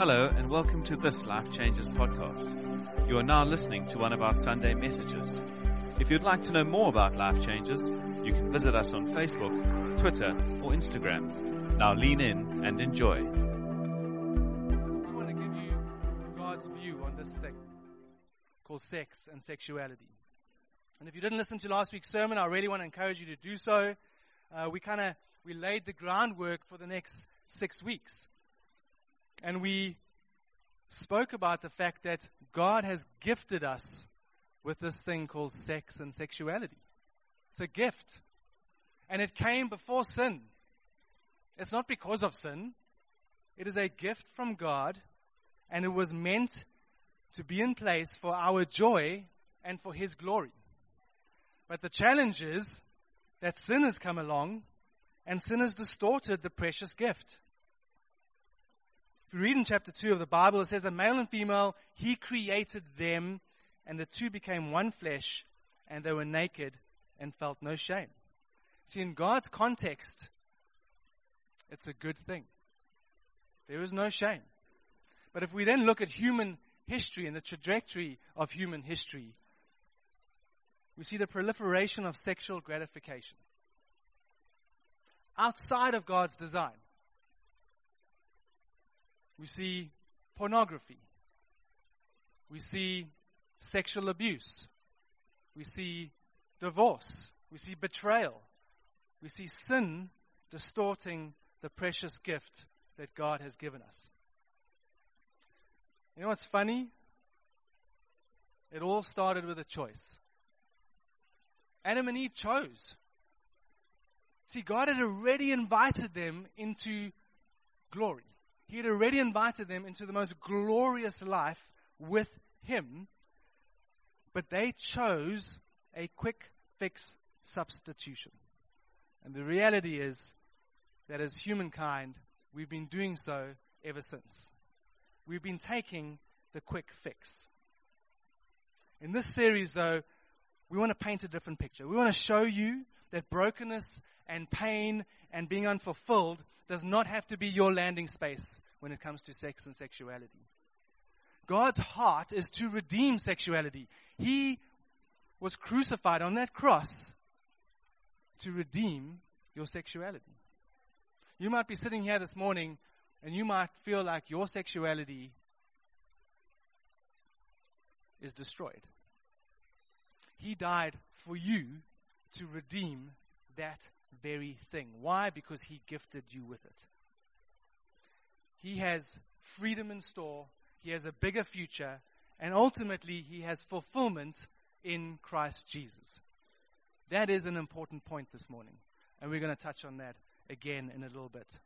Hello, and welcome to this Life Changes podcast. You are now listening to one of our Sunday messages. If you'd like to know more about Life Changes, you can visit us on Facebook, Twitter, or Instagram. Now lean in and enjoy. I want to give you God's view on this thing called sex and sexuality. And if you didn't listen to last week's sermon, I really want to encourage you to do so. Uh, we kind of we laid the groundwork for the next six weeks, and we spoke about the fact that God has gifted us with this thing called sex and sexuality. It's a gift, and it came before sin. It's not because of sin. It is a gift from God, and it was meant to be in place for our joy and for His glory. But the challenge is that sin has come along and sin has distorted the precious gift. If you read in chapter 2 of the Bible, it says that male and female, He created them, and the two became one flesh, and they were naked and felt no shame. See, in God's context, it's a good thing. There is no shame. But if we then look at human history and the trajectory of human history, we see the proliferation of sexual gratification outside of God's design. We see pornography. We see sexual abuse. We see divorce. We see betrayal. We see sin distorting the precious gift that God has given us. You know what's funny? It all started with a choice. Adam and Eve chose. See, God had already invited them into glory. He had already invited them into the most glorious life with Him, but they chose a quick fix substitution. And the reality is that as humankind, we've been doing so ever since. We've been taking the quick fix. In this series, though, we want to paint a different picture. We want to show you that brokenness and pain and being unfulfilled does not have to be your landing space when it comes to sex and sexuality. God's heart is to redeem sexuality. He was crucified on that cross to redeem your sexuality. You might be sitting here this morning and you might feel like your sexuality is destroyed. He died for you to redeem that very thing. Why? Because He gifted you with it. He has freedom in store, He has a bigger future, and ultimately, He has fulfillment in Christ Jesus. That is an important point this morning, and we're going to touch on that again in a little bit.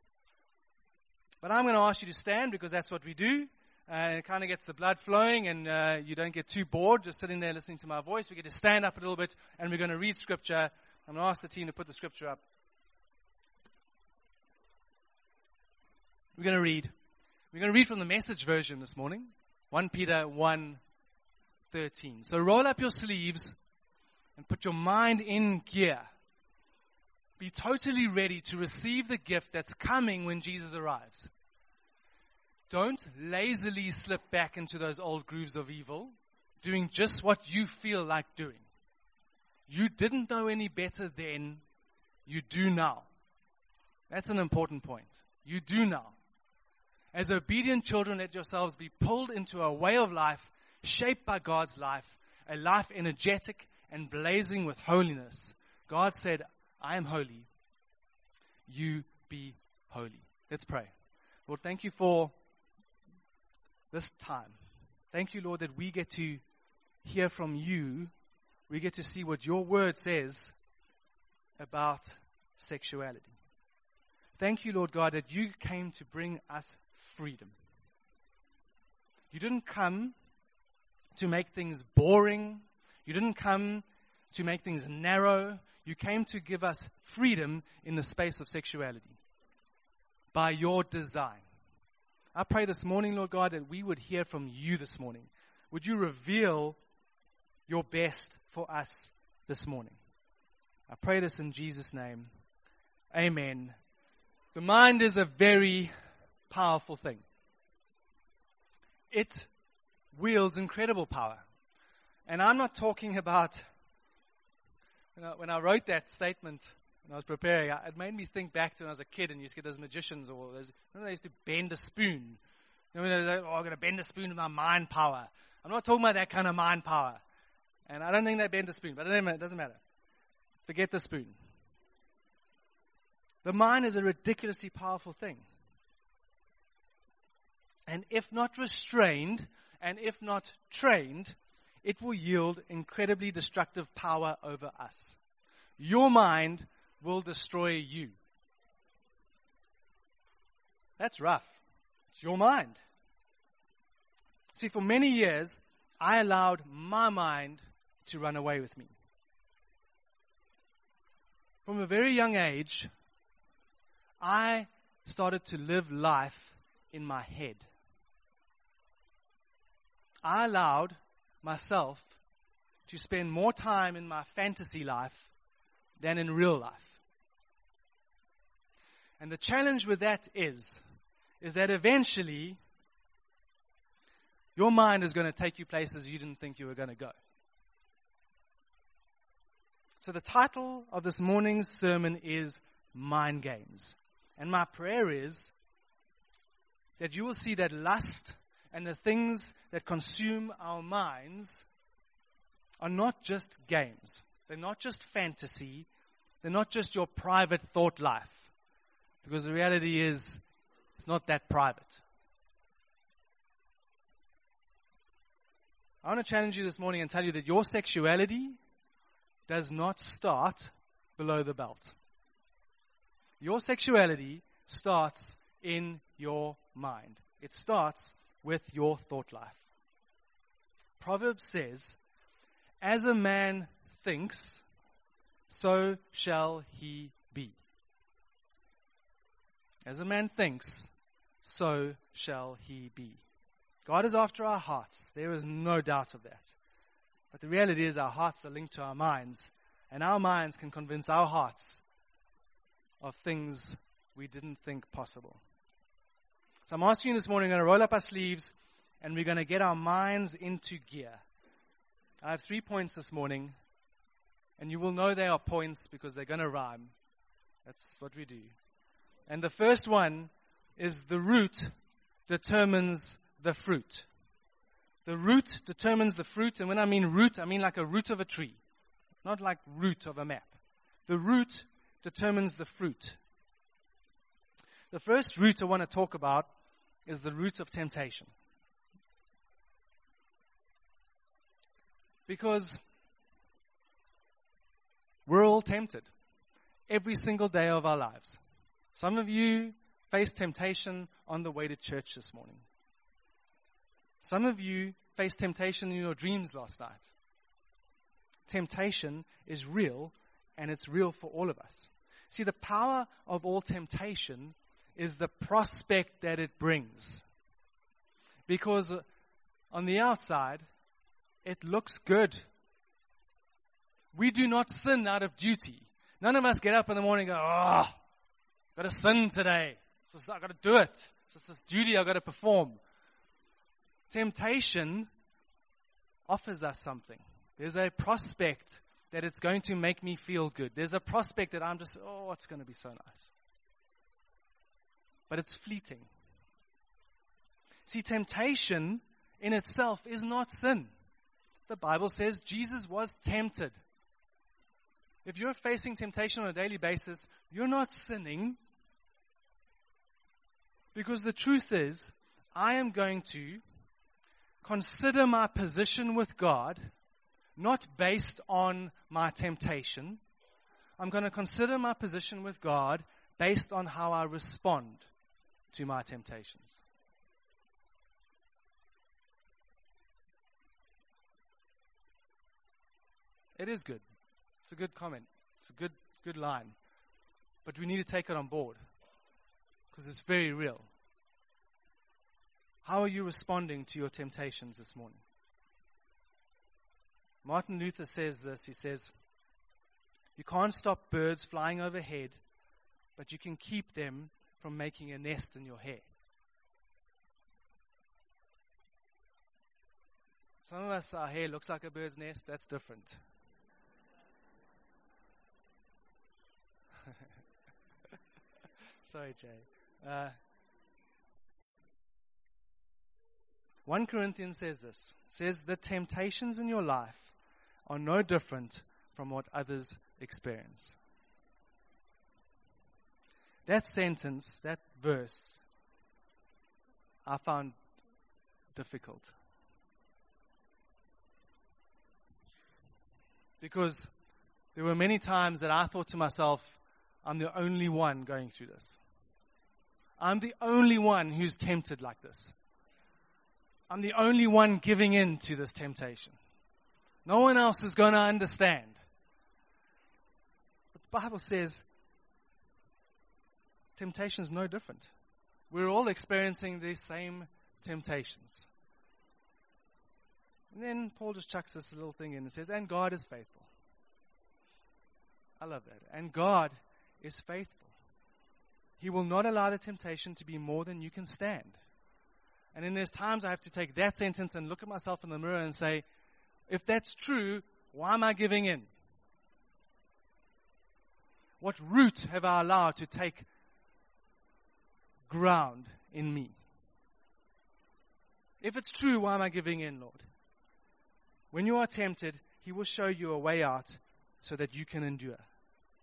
But I'm going to ask you to stand because that's what we do. Uh, and it kind of gets the blood flowing and uh, you don't get too bored just sitting there listening to my voice. We get to stand up a little bit and we're going to read scripture. I'm going to ask the team to put the scripture up. We're going to read. We're going to read from the message version this morning. 1 Peter 1 13. So roll up your sleeves and put your mind in gear. Be totally ready to receive the gift that's coming when Jesus arrives. Don't lazily slip back into those old grooves of evil, doing just what you feel like doing. You didn't know any better then, you do now. That's an important point. You do now. As obedient children, let yourselves be pulled into a way of life shaped by God's life, a life energetic and blazing with holiness. God said, I am holy. You be holy. Let's pray. Lord, thank you for this time. Thank you, Lord, that we get to hear from you. We get to see what your word says about sexuality. Thank you, Lord God, that you came to bring us freedom. You didn't come to make things boring. You didn't come to make things narrow. You came to give us freedom in the space of sexuality by your design. I pray this morning, Lord God, that we would hear from you this morning. Would you reveal your best for us this morning? I pray this in Jesus' name. Amen. The mind is a very powerful thing. it wields incredible power. And I'm not talking about, when I wrote that statement, when I was preparing, it made me think back to when I was a kid and you used to get those magicians or those, remember they used to bend a spoon. You know, like, oh, I'm going to bend a spoon with my mind power. I'm not talking about that kind of mind power. And I don't think they bend a spoon, but it doesn't matter. Forget the spoon. The mind is a ridiculously powerful thing. And if not restrained, and if not trained, it will yield incredibly destructive power over us. Your mind will destroy you. That's rough. It's your mind. See, for many years, I allowed my mind to run away with me. From a very young age, I started to live life in my head. I allowed myself to spend more time in my fantasy life than in real life. And the challenge with that is, is that eventually your mind is going to take you places you didn't think you were going to go. So the title of this morning's sermon is Mind Games. And my prayer is that you will see that lust and the things that consume our minds are not just games. They're not just fantasy. They're not just your private thought life. Because the reality is, it's not that private. I want to challenge you this morning and tell you that your sexuality does not start below the belt. Your sexuality starts in your mind. It starts with your thought life. Proverbs says, As a man thinks, so shall he be. As a man thinks, so shall he be. God is after our hearts. There is no doubt of that. But the reality is, our hearts are linked to our minds, and our minds can convince our hearts of things we didn't think possible. So I'm asking you this morning, we're going to roll up our sleeves and we're going to get our minds into gear. I have three points this morning, and you will know they are points because they're going to rhyme. That's what we do. And the first one is the root determines the fruit. The root determines the fruit, and when I mean root, I mean like a root of a tree, not like root of a map. The root determines the fruit. The first root I want to talk about is the root of temptation. Because we're all tempted every single day of our lives. Some of you face temptation on the way to church this morning. Some of you faced temptation in your dreams last night. Temptation is real, and it's real for all of us. See, the power of all temptation is the prospect that it brings. Because on the outside, it looks good. We do not sin out of duty. None of us get up in the morning and go, ah, oh, I've got to sin today. I've got to do it. It's this is duty I've got to perform. Temptation offers us something. There's a prospect that it's going to make me feel good. There's a prospect that I'm just, oh, it's going to be so nice but it's fleeting. See, temptation in itself is not sin. The Bible says Jesus was tempted. If you're facing temptation on a daily basis, you're not sinning. Because the truth is, I am going to consider my position with God not based on my temptation. I'm going to consider my position with God based on how I respond to my temptations. It is good. It's a good comment. It's a good, good line. But we need to take it on board because it's very real. How are you responding to your temptations this morning? Martin Luther says this. He says, You can't stop birds flying overhead, but you can keep them from making a nest in your hair. Some of us, our hair looks like a bird's nest. That's different. Sorry, Jay. Uh, 1 Corinthians says this says the temptations in your life are no different from what others experience. That sentence, that verse, I found difficult. Because there were many times that I thought to myself, I'm the only one going through this. I'm the only one who's tempted like this. I'm the only one giving in to this temptation. No one else is going to understand. But the Bible says temptation is no different. We're all experiencing the same temptations. And then Paul just chucks this little thing in and says, and God is faithful. I love that. And God is faithful. He will not allow the temptation to be more than you can stand. And then there's times I have to take that sentence and look at myself in the mirror and say, if that's true, why am I giving in? What root have I allowed to take ground in me? If it's true, why am I giving in, Lord? When you are tempted, He will show you a way out so that you can endure.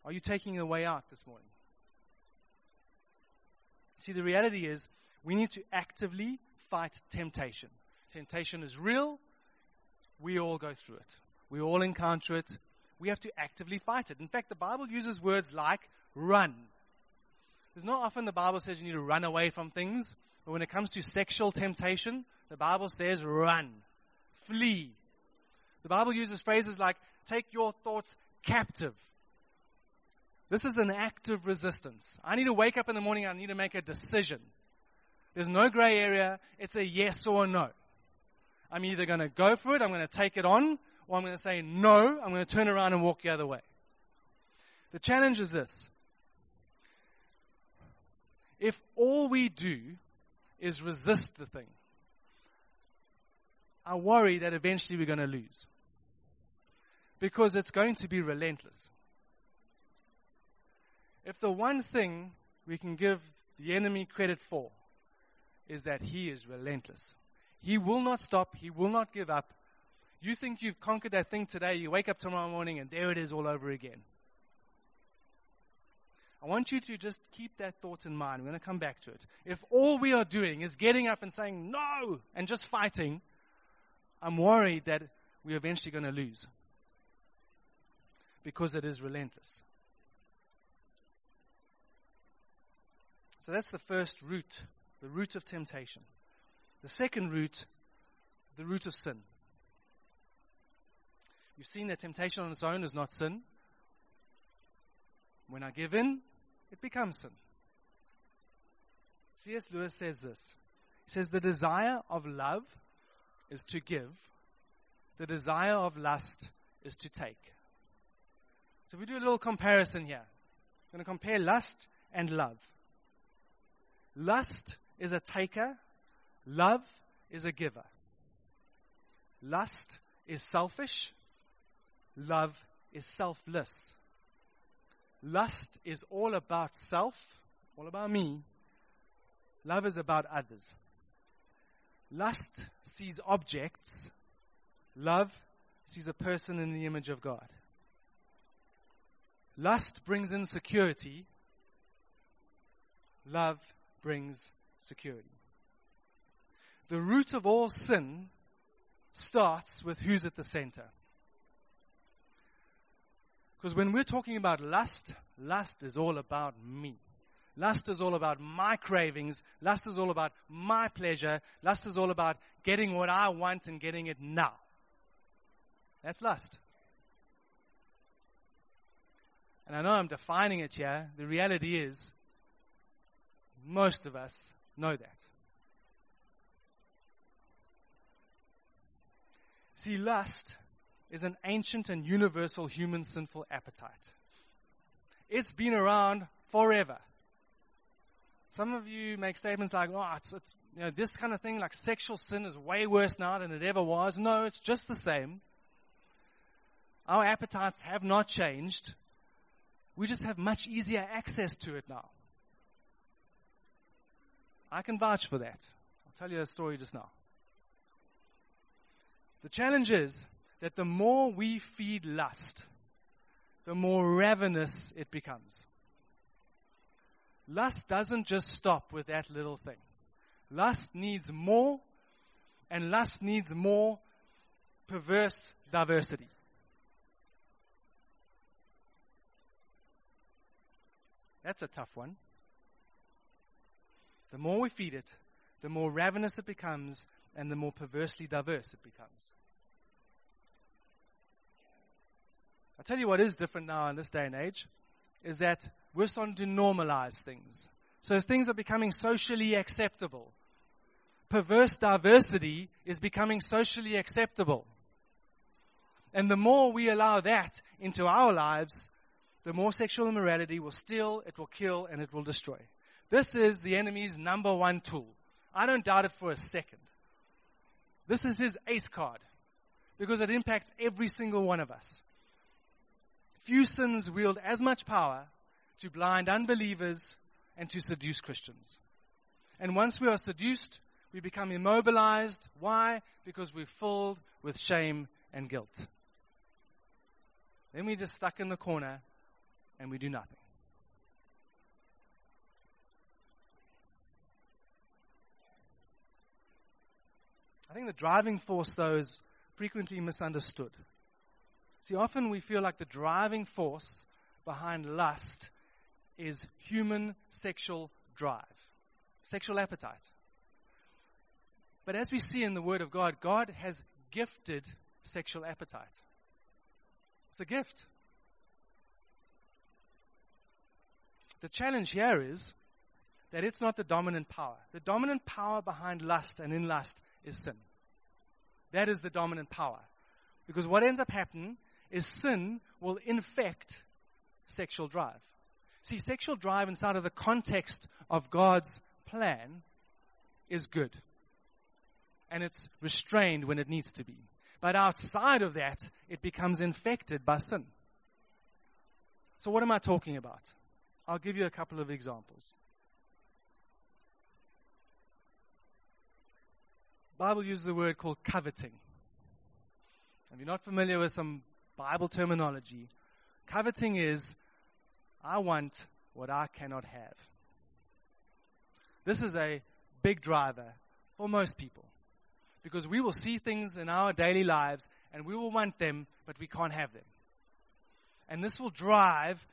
Are you taking the way out this morning? See, the reality is we need to actively fight temptation. Temptation is real. We all go through it. We all encounter it. We have to actively fight it. In fact, the Bible uses words like run. There's not often the Bible says you need to run away from things, but when it comes to sexual temptation, the Bible says run, flee. The Bible uses phrases like take your thoughts captive. This is an active resistance. I need to wake up in the morning, I need to make a decision. There's no gray area. It's a yes or a no. I'm either going to go for it, I'm going to take it on, or I'm going to say no, I'm going to turn around and walk the other way. The challenge is this. If all we do is resist the thing, I worry that eventually we're going to lose. Because it's going to be relentless. If the one thing we can give the enemy credit for is that he is relentless. He will not stop. He will not give up. You think you've conquered that thing today, you wake up tomorrow morning and there it is all over again. I want you to just keep that thought in mind. We're going to come back to it. If all we are doing is getting up and saying no and just fighting, I'm worried that we're eventually going to lose because it is relentless. So that's the first root the root of temptation. The second root, the root of sin. You've seen that temptation on its own is not sin. When I give in, it becomes sin. C.S. Lewis says this. He says, The desire of love is to give, the desire of lust is to take. So we do a little comparison here. We're going to compare lust and love. Lust is a taker, love is a giver. Lust is selfish, love is selfless. Lust is all about self, all about me. Love is about others. Lust sees objects. Love sees a person in the image of God. Lust brings insecurity. Love brings security. The root of all sin starts with who's at the center. Because when we're talking about lust, lust is all about me. Lust is all about my cravings. Lust is all about my pleasure. Lust is all about getting what I want and getting it now. That's lust. And I know I'm defining it here. The reality is, most of us know that. See, lust is an ancient and universal human sinful appetite. It's been around forever. Some of you make statements like, oh, it's, it's, you know, this kind of thing, like sexual sin is way worse now than it ever was. No, it's just the same. Our appetites have not changed. We just have much easier access to it now. I can vouch for that. I'll tell you a story just now. The challenge is that the more we feed lust, the more ravenous it becomes. Lust doesn't just stop with that little thing. Lust needs more, and lust needs more perverse diversity. That's a tough one. The more we feed it, the more ravenous it becomes, and the more perversely diverse it becomes. I'll tell you what is different now in this day and age is that we're starting to normalize things. So things are becoming socially acceptable. Perverse diversity is becoming socially acceptable. And the more we allow that into our lives, the more sexual immorality will steal, it will kill, and it will destroy. This is the enemy's number one tool. I don't doubt it for a second. This is his ace card because it impacts every single one of us. Few sins wield as much power to blind unbelievers and to seduce Christians. And once we are seduced, we become immobilized. Why? Because we're filled with shame and guilt. Then we're just stuck in the corner and we do nothing. I think the driving force, though, is frequently misunderstood. See, often we feel like the driving force behind lust is human sexual drive, sexual appetite. But as we see in the Word of God, God has gifted sexual appetite. It's a gift. The challenge here is that it's not the dominant power. The dominant power behind lust and in lust is sin. That is the dominant power. Because what ends up happening is sin will infect sexual drive. See, sexual drive inside of the context of God's plan is good. And it's restrained when it needs to be. But outside of that, it becomes infected by sin. So what am I talking about? I'll give you a couple of examples. Bible uses a word called coveting. If you're not familiar with some Bible terminology, coveting is I want what I cannot have. This is a big driver for most people because we will see things in our daily lives and we will want them, but we can't have them. And this will drive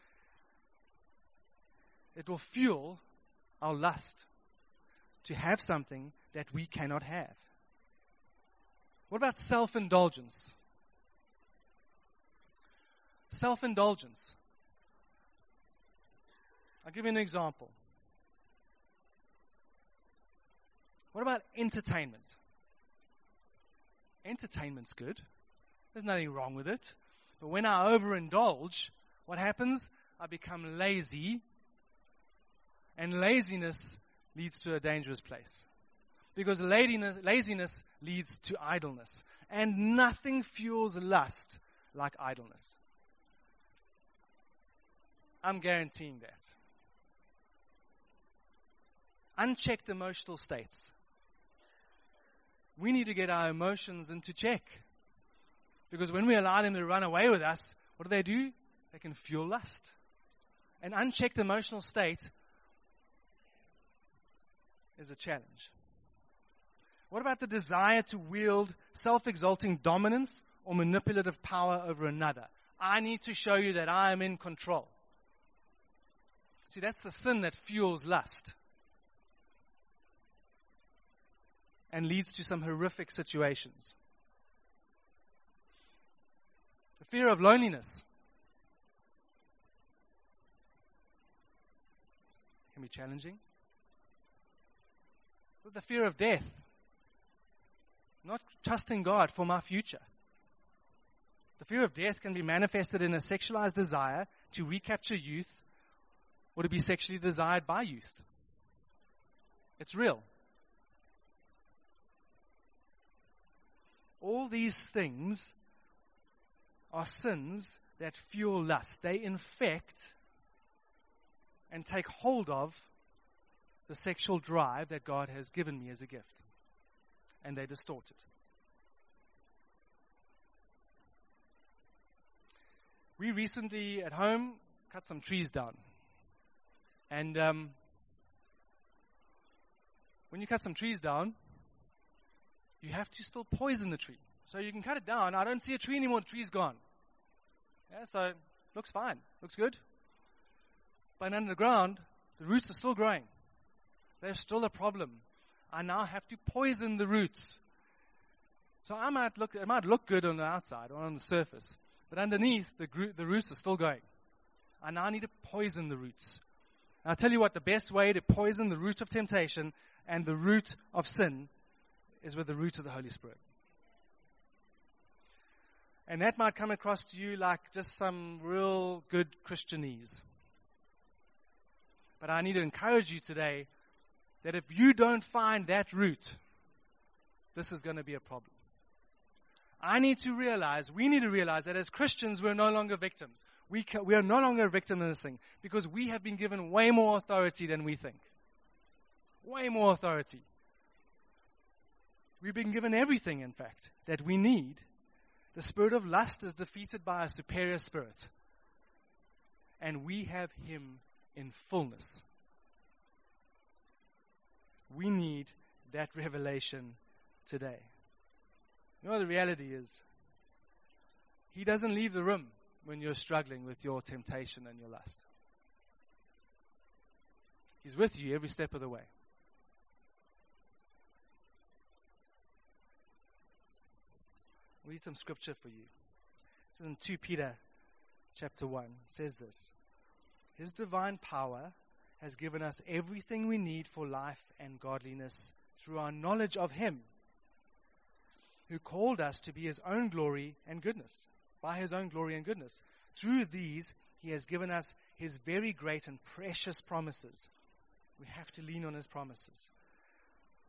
it will fuel our lust to have something that we cannot have. What about self indulgence? Self indulgence. I'll give you an example. What about entertainment? Entertainment's good. There's nothing wrong with it. But when I overindulge, what happens? I become lazy and laziness leads to a dangerous place. Because laziness, laziness leads to idleness. And nothing fuels lust like idleness. I'm guaranteeing that. Unchecked emotional states. We need to get our emotions into check. Because when we allow them to run away with us, what do they do? They can fuel lust. An unchecked emotional state is a challenge. What about the desire to wield self exalting dominance or manipulative power over another? I need to show you that I am in control. See, that's the sin that fuels lust and leads to some horrific situations. The fear of loneliness can be challenging But the fear of death, not trusting God for my future. The fear of death can be manifested in a sexualized desire to recapture youth or to be sexually desired by youth. It's real. All these things are sins that fuel lust. They infect and take hold of the sexual drive that God has given me as a gift. And they distort it. We recently at home cut some trees down. And um, when you cut some trees down, you have to still poison the tree. So you can cut it down. I don't see a tree anymore. The tree's gone. Yeah, so looks fine. Looks good. But underground, the ground, the roots are still growing. There's still a problem. I now have to poison the roots. So I might look, it might look good on the outside or on the surface, but underneath, the, the roots are still going. I now need to poison the roots. And I'll tell you what, the best way to poison the root of temptation and the root of sin is with the root of the Holy Spirit. And that might come across to you like just some real good Christianese. But I need to encourage you today that if you don't find that root, this is going to be a problem. I need to realize, we need to realize that as Christians, we're no longer victims. We, we are no longer a victim in this thing because we have been given way more authority than we think. Way more authority. We've been given everything, in fact, that we need. The spirit of lust is defeated by a superior spirit. And we have him in fullness. We need that revelation today. You know, the reality is, He doesn't leave the room when you're struggling with your temptation and your lust. He's with you every step of the way. Read some scripture for you. Is in 2 Peter chapter 1. It says this His divine power has given us everything we need for life and godliness through our knowledge of Him who called us to be his own glory and goodness, by his own glory and goodness. Through these, he has given us his very great and precious promises. We have to lean on his promises.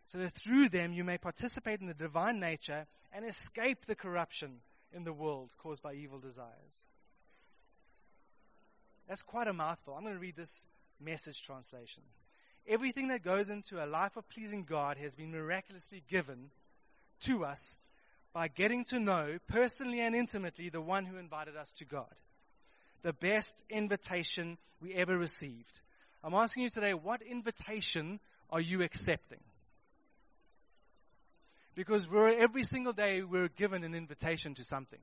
So that through them you may participate in the divine nature and escape the corruption in the world caused by evil desires. That's quite a mouthful. I'm going to read this message translation. Everything that goes into a life of pleasing God has been miraculously given to us by getting to know personally and intimately the one who invited us to God. The best invitation we ever received. I'm asking you today, what invitation are you accepting? Because every single day we're given an invitation to something.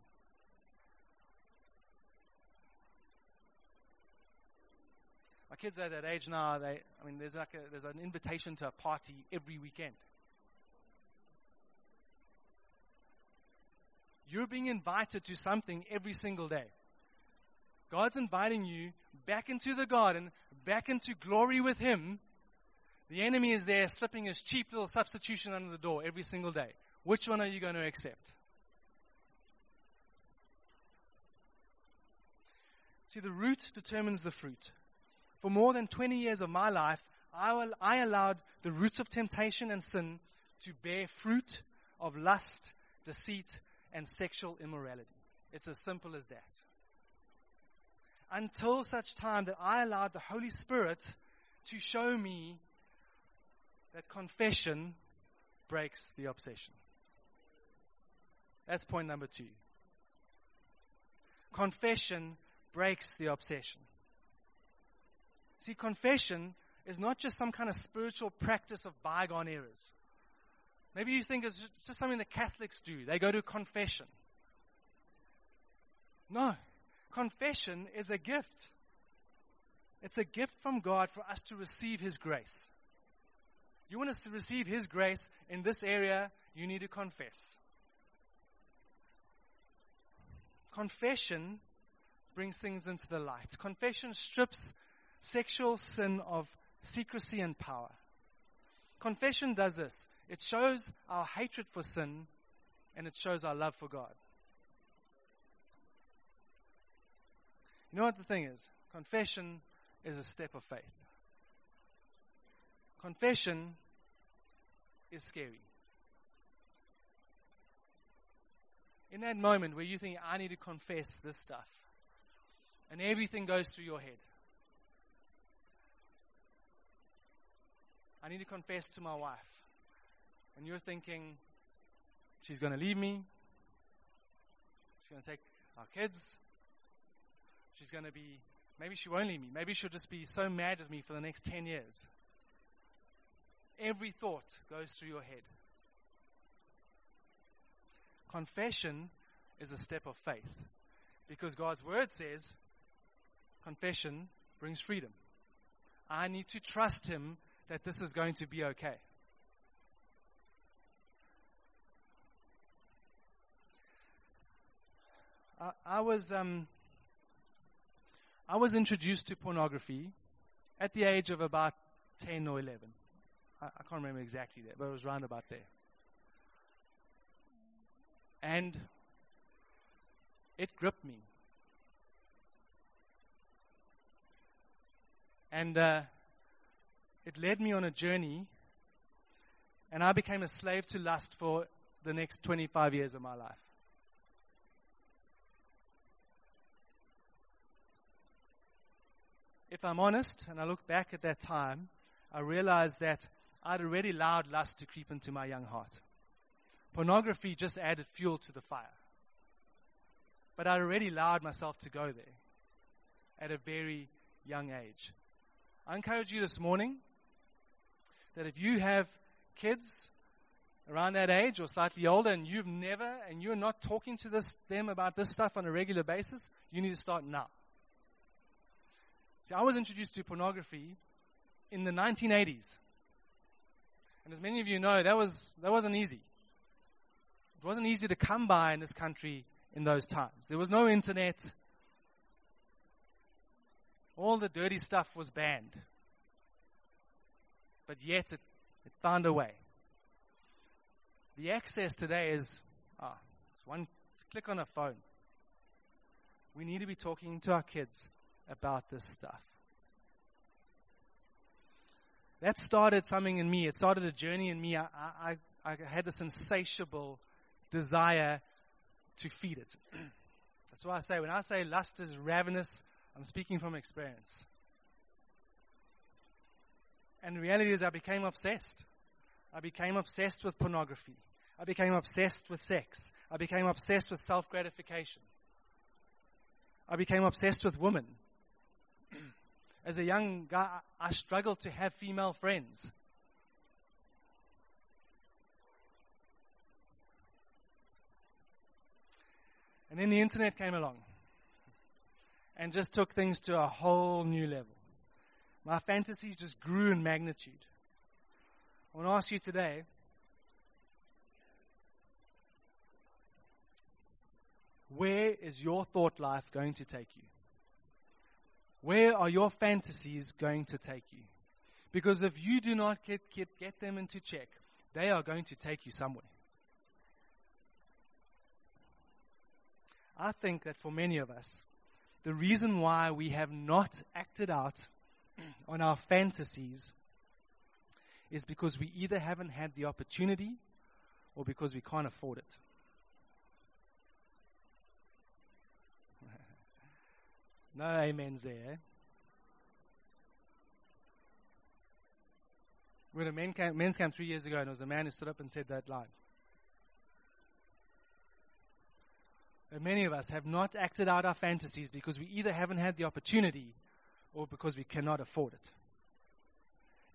Kids are at that age now, they, I mean, there's like a, there's an invitation to a party every weekend. You're being invited to something every single day. God's inviting you back into the garden, back into glory with Him. The enemy is there slipping his cheap little substitution under the door every single day. Which one are you going to accept? See, the root determines the fruit. For more than 20 years of my life, I, will, I allowed the roots of temptation and sin to bear fruit of lust, deceit, and sexual immorality. It's as simple as that. Until such time that I allowed the Holy Spirit to show me that confession breaks the obsession. That's point number two. Confession breaks the obsession. See, confession is not just some kind of spiritual practice of bygone eras. Maybe you think it's just something that Catholics do. They go to confession. No. Confession is a gift. It's a gift from God for us to receive His grace. You want us to receive His grace in this area, you need to confess. Confession brings things into the light. Confession strips sexual sin of secrecy and power. Confession does this it shows our hatred for sin and it shows our love for God. You know what the thing is? Confession is a step of faith. Confession is scary. In that moment where you think, I need to confess this stuff, and everything goes through your head. I need to confess to my wife. And you're thinking, she's going to leave me. She's going to take our kids. She's going to be, maybe she won't leave me. Maybe she'll just be so mad at me for the next 10 years. Every thought goes through your head. Confession is a step of faith because God's word says confession brings freedom. I need to trust Him that this is going to be okay. I, I was um, I was introduced to pornography at the age of about ten or eleven. I, I can't remember exactly that, but it was round about there. And it gripped me. And uh, it led me on a journey, and I became a slave to lust for the next 25 years of my life. If I'm honest, and I look back at that time, I realize that I'd already allowed lust to creep into my young heart. Pornography just added fuel to the fire. But I'd already allowed myself to go there at a very young age. I encourage you this morning that if you have kids around that age or slightly older and you've never and you're not talking to this, them about this stuff on a regular basis, you need to start now. See, I was introduced to pornography in the 1980s. And as many of you know, that was that wasn't easy. It wasn't easy to come by in this country in those times. There was no internet all the dirty stuff was banned. But yet it, it found a way. The access today is ah, it's one it's click on a phone. We need to be talking to our kids about this stuff. That started something in me. It started a journey in me. I, I, I had this insatiable desire to feed it. That's why I say, when I say lust is ravenous, I'm speaking from experience. And the reality is, I became obsessed. I became obsessed with pornography. I became obsessed with sex. I became obsessed with self gratification. I became obsessed with women. As a young guy, I struggled to have female friends. And then the internet came along and just took things to a whole new level. My fantasies just grew in magnitude. I want to ask you today where is your thought life going to take you? Where are your fantasies going to take you? Because if you do not get, get, get them into check, they are going to take you somewhere. I think that for many of us, the reason why we have not acted out on our fantasies is because we either haven't had the opportunity or because we can't afford it. no amens there. We had a men camp, men's camp three years ago, and it was a man who stood up and said that line. And many of us have not acted out our fantasies because we either haven't had the opportunity or because we cannot afford it.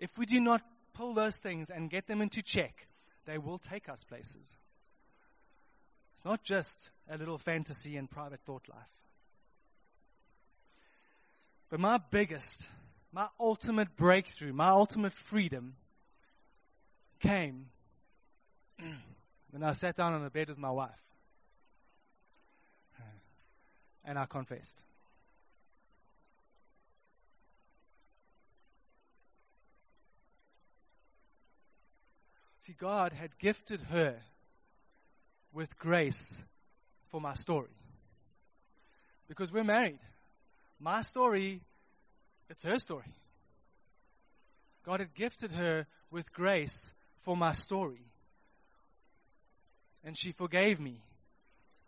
If we do not pull those things and get them into check, they will take us places. It's not just a little fantasy and private thought life. But my biggest, my ultimate breakthrough, my ultimate freedom came when I sat down on the bed with my wife and I confessed. See, God had gifted her with grace for my story. Because we're married. My story, it's her story. God had gifted her with grace for my story. And she forgave me.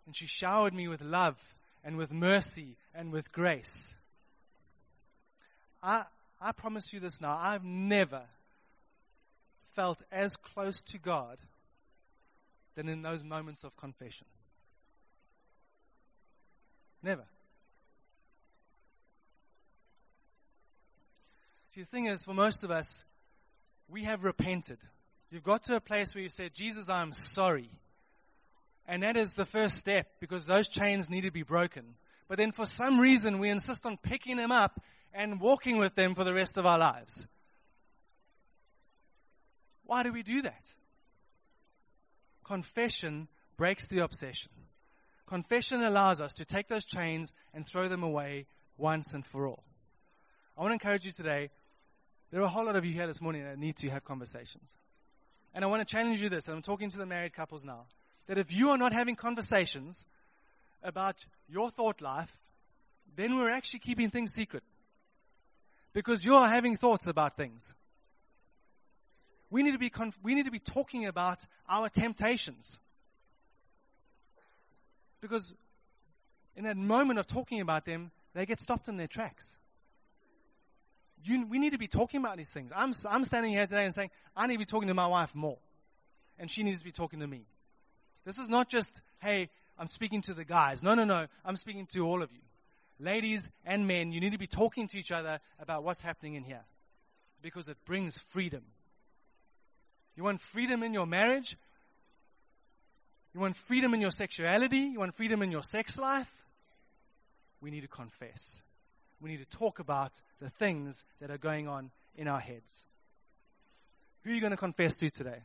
And she showered me with love and with mercy and with grace. I, I promise you this now. I've never felt as close to God than in those moments of confession. Never. See, the thing is, for most of us, we have repented. You've got to a place where you said, Jesus, I'm sorry. And that is the first step because those chains need to be broken. But then for some reason, we insist on picking them up and walking with them for the rest of our lives. Why do we do that? Confession breaks the obsession. Confession allows us to take those chains and throw them away once and for all. I want to encourage you today. There are a whole lot of you here this morning that need to have conversations. And I want to challenge you this, and I'm talking to the married couples now, that if you are not having conversations about your thought life, then we're actually keeping things secret. Because you are having thoughts about things. We need to be, conf- we need to be talking about our temptations. Because in that moment of talking about them, they get stopped in their tracks. You, we need to be talking about these things. I'm, I'm standing here today and saying, I need to be talking to my wife more. And she needs to be talking to me. This is not just, hey, I'm speaking to the guys. No, no, no. I'm speaking to all of you. Ladies and men, you need to be talking to each other about what's happening in here. Because it brings freedom. You want freedom in your marriage? You want freedom in your sexuality? You want freedom in your sex life? We need to confess. We need to talk about the things that are going on in our heads. Who are you going to confess to today?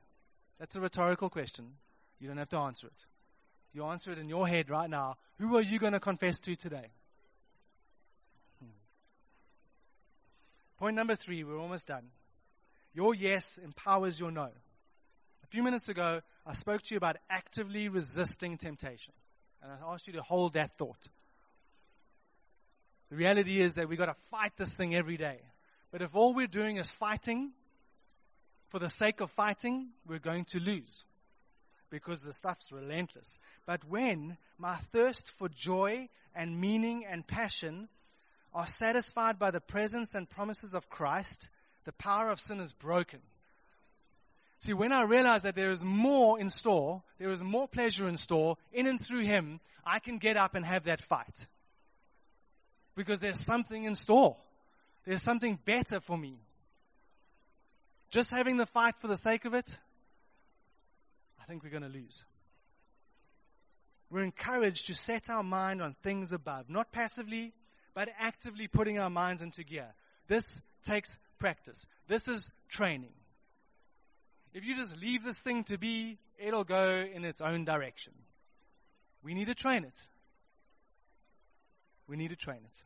That's a rhetorical question. You don't have to answer it. You answer it in your head right now. Who are you going to confess to today? Hmm. Point number three, we're almost done. Your yes empowers your no. A few minutes ago, I spoke to you about actively resisting temptation. And I asked you to hold that thought. The reality is that we've got to fight this thing every day. But if all we're doing is fighting for the sake of fighting, we're going to lose because the stuff's relentless. But when my thirst for joy and meaning and passion are satisfied by the presence and promises of Christ, the power of sin is broken. See, when I realize that there is more in store, there is more pleasure in store, in and through Him, I can get up and have that fight. Because there's something in store. There's something better for me. Just having the fight for the sake of it, I think we're going to lose. We're encouraged to set our mind on things above, not passively, but actively putting our minds into gear. This takes practice. This is training. If you just leave this thing to be, it'll go in its own direction. We need to train it. We need to train it.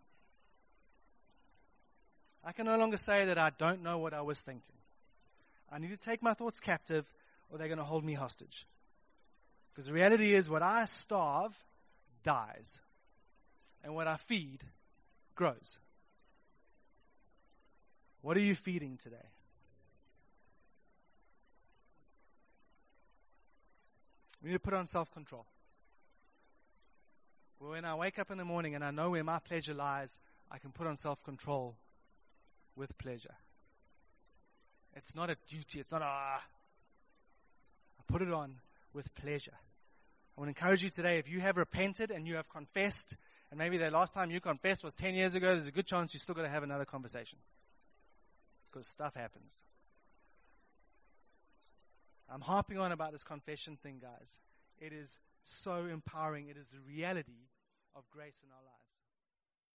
I can no longer say that I don't know what I was thinking. I need to take my thoughts captive or they're going to hold me hostage. Because the reality is, what I starve dies, and what I feed grows. What are you feeding today? We need to put on self control. When I wake up in the morning and I know where my pleasure lies, I can put on self control with pleasure. It's not a duty, it's not a. Ah. I put it on with pleasure. I want to encourage you today if you have repented and you have confessed, and maybe the last time you confessed was 10 years ago, there's a good chance you're still got to have another conversation. Because stuff happens. I'm harping on about this confession thing, guys. It is so empowering. It is the reality of grace in our lives.